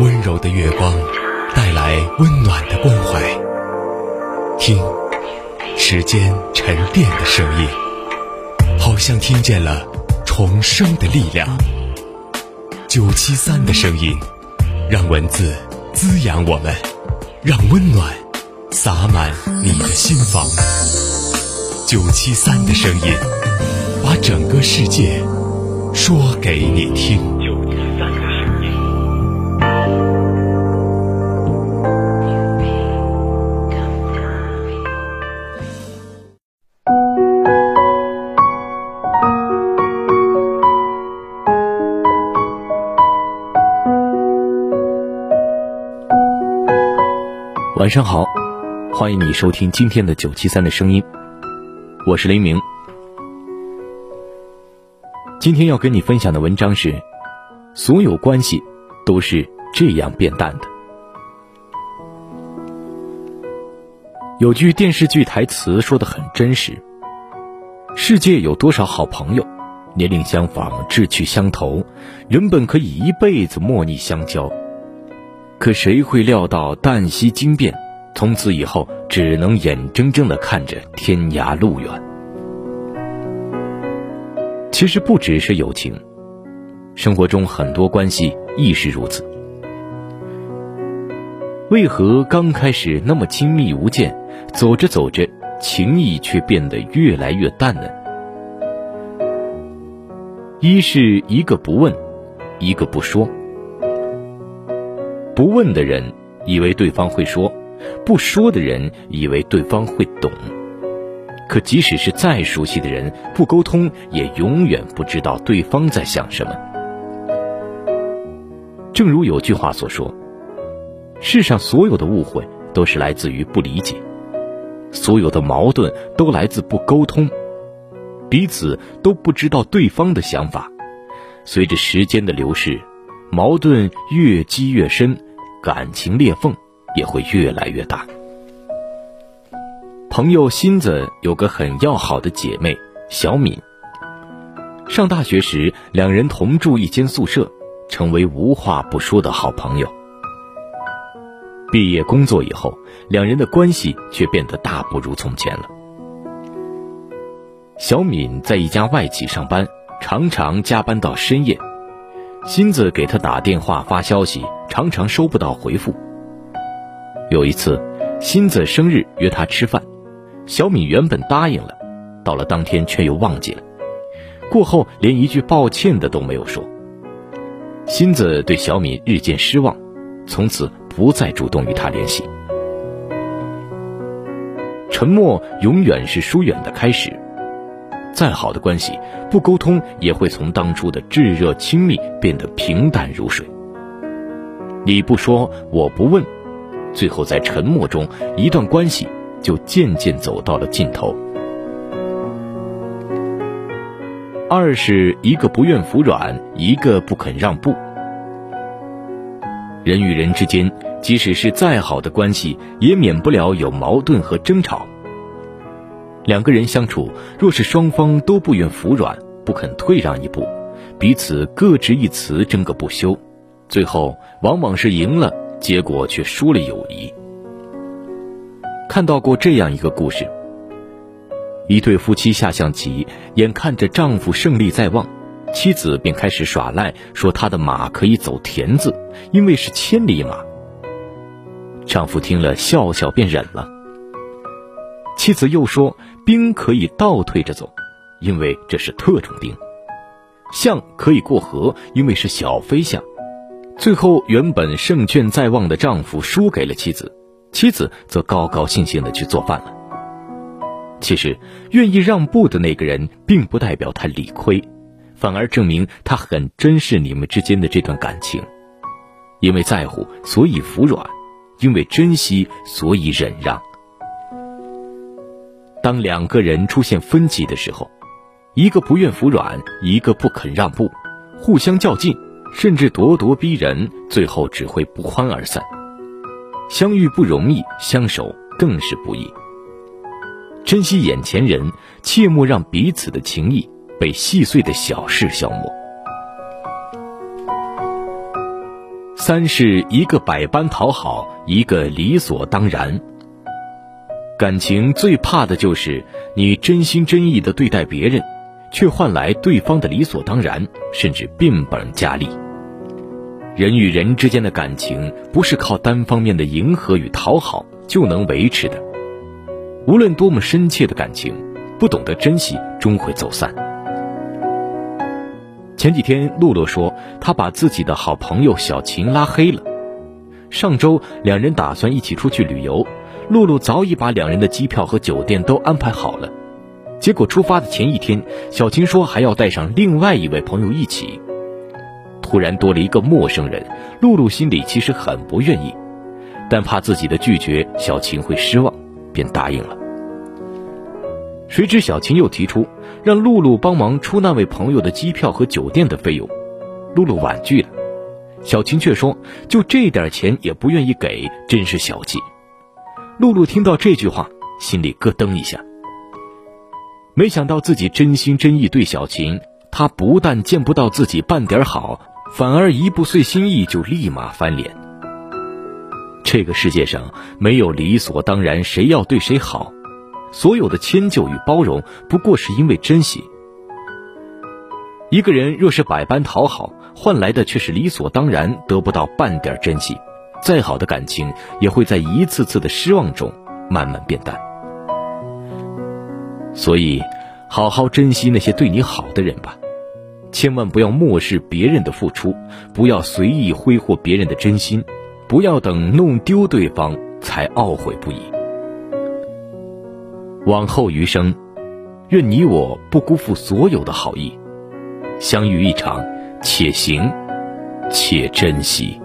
温柔的月光带来温暖的关怀。听，时间沉淀的声音，好像听见了重生的力量。九七三的声音，让文字滋养我们，让温暖洒满你的心房。九七三的声音，把整个世界说给你听。晚上好，欢迎你收听今天的九七三的声音，我是雷鸣。今天要跟你分享的文章是：所有关系都是这样变淡的。有句电视剧台词说的很真实：世界有多少好朋友，年龄相仿，志趣相投，原本可以一辈子莫逆相交。可谁会料到旦夕惊变，从此以后只能眼睁睁的看着天涯路远。其实不只是友情，生活中很多关系亦是如此。为何刚开始那么亲密无间，走着走着，情谊却变得越来越淡呢？一是一个不问，一个不说。不问的人以为对方会说，不说的人以为对方会懂。可即使是再熟悉的人，不沟通也永远不知道对方在想什么。正如有句话所说：“世上所有的误会都是来自于不理解，所有的矛盾都来自不沟通，彼此都不知道对方的想法。随着时间的流逝，矛盾越积越深。”感情裂缝也会越来越大。朋友新子有个很要好的姐妹小敏。上大学时，两人同住一间宿舍，成为无话不说的好朋友。毕业工作以后，两人的关系却变得大不如从前了。小敏在一家外企上班，常常加班到深夜。新子给他打电话发消息。常常收不到回复。有一次，新子生日约他吃饭，小敏原本答应了，到了当天却又忘记了，过后连一句抱歉的都没有说。新子对小敏日渐失望，从此不再主动与他联系。沉默永远是疏远的开始，再好的关系，不沟通也会从当初的炙热亲密变得平淡如水。你不说，我不问，最后在沉默中，一段关系就渐渐走到了尽头。二是一个不愿服软，一个不肯让步。人与人之间，即使是再好的关系，也免不了有矛盾和争吵。两个人相处，若是双方都不愿服软，不肯退让一步，彼此各执一词，争个不休。最后往往是赢了，结果却输了友谊。看到过这样一个故事：一对夫妻下象棋，眼看着丈夫胜利在望，妻子便开始耍赖，说他的马可以走田字，因为是千里马。丈夫听了笑笑便忍了。妻子又说兵可以倒退着走，因为这是特种兵；象可以过河，因为是小飞象。最后，原本胜券在望的丈夫输给了妻子，妻子则高高兴兴的去做饭了。其实，愿意让步的那个人，并不代表他理亏，反而证明他很珍视你们之间的这段感情。因为在乎，所以服软；因为珍惜，所以忍让。当两个人出现分歧的时候，一个不愿服软，一个不肯让步，互相较劲。甚至咄咄逼人，最后只会不欢而散。相遇不容易，相守更是不易。珍惜眼前人，切莫让彼此的情谊被细碎的小事消磨。三是一个百般讨好，一个理所当然。感情最怕的就是你真心真意的对待别人，却换来对方的理所当然，甚至变本加厉。人与人之间的感情不是靠单方面的迎合与讨好就能维持的，无论多么深切的感情，不懂得珍惜，终会走散。前几天，露露说她把自己的好朋友小琴拉黑了。上周两人打算一起出去旅游，露露早已把两人的机票和酒店都安排好了。结果出发的前一天，小琴说还要带上另外一位朋友一起。突然多了一个陌生人，露露心里其实很不愿意，但怕自己的拒绝小琴会失望，便答应了。谁知小琴又提出让露露帮忙出那位朋友的机票和酒店的费用，露露婉拒了。小琴却说：“就这点钱也不愿意给，真是小气。”露露听到这句话，心里咯噔一下。没想到自己真心真意对小琴，她不但见不到自己半点好，反而一不遂心意就立马翻脸。这个世界上没有理所当然，谁要对谁好。所有的迁就与包容，不过是因为珍惜。一个人若是百般讨好，换来的却是理所当然，得不到半点珍惜，再好的感情也会在一次次的失望中慢慢变淡。所以，好好珍惜那些对你好的人吧，千万不要漠视别人的付出，不要随意挥霍别人的真心，不要等弄丢对方才懊悔不已。往后余生，愿你我不辜负所有的好意，相遇一场，且行且珍惜。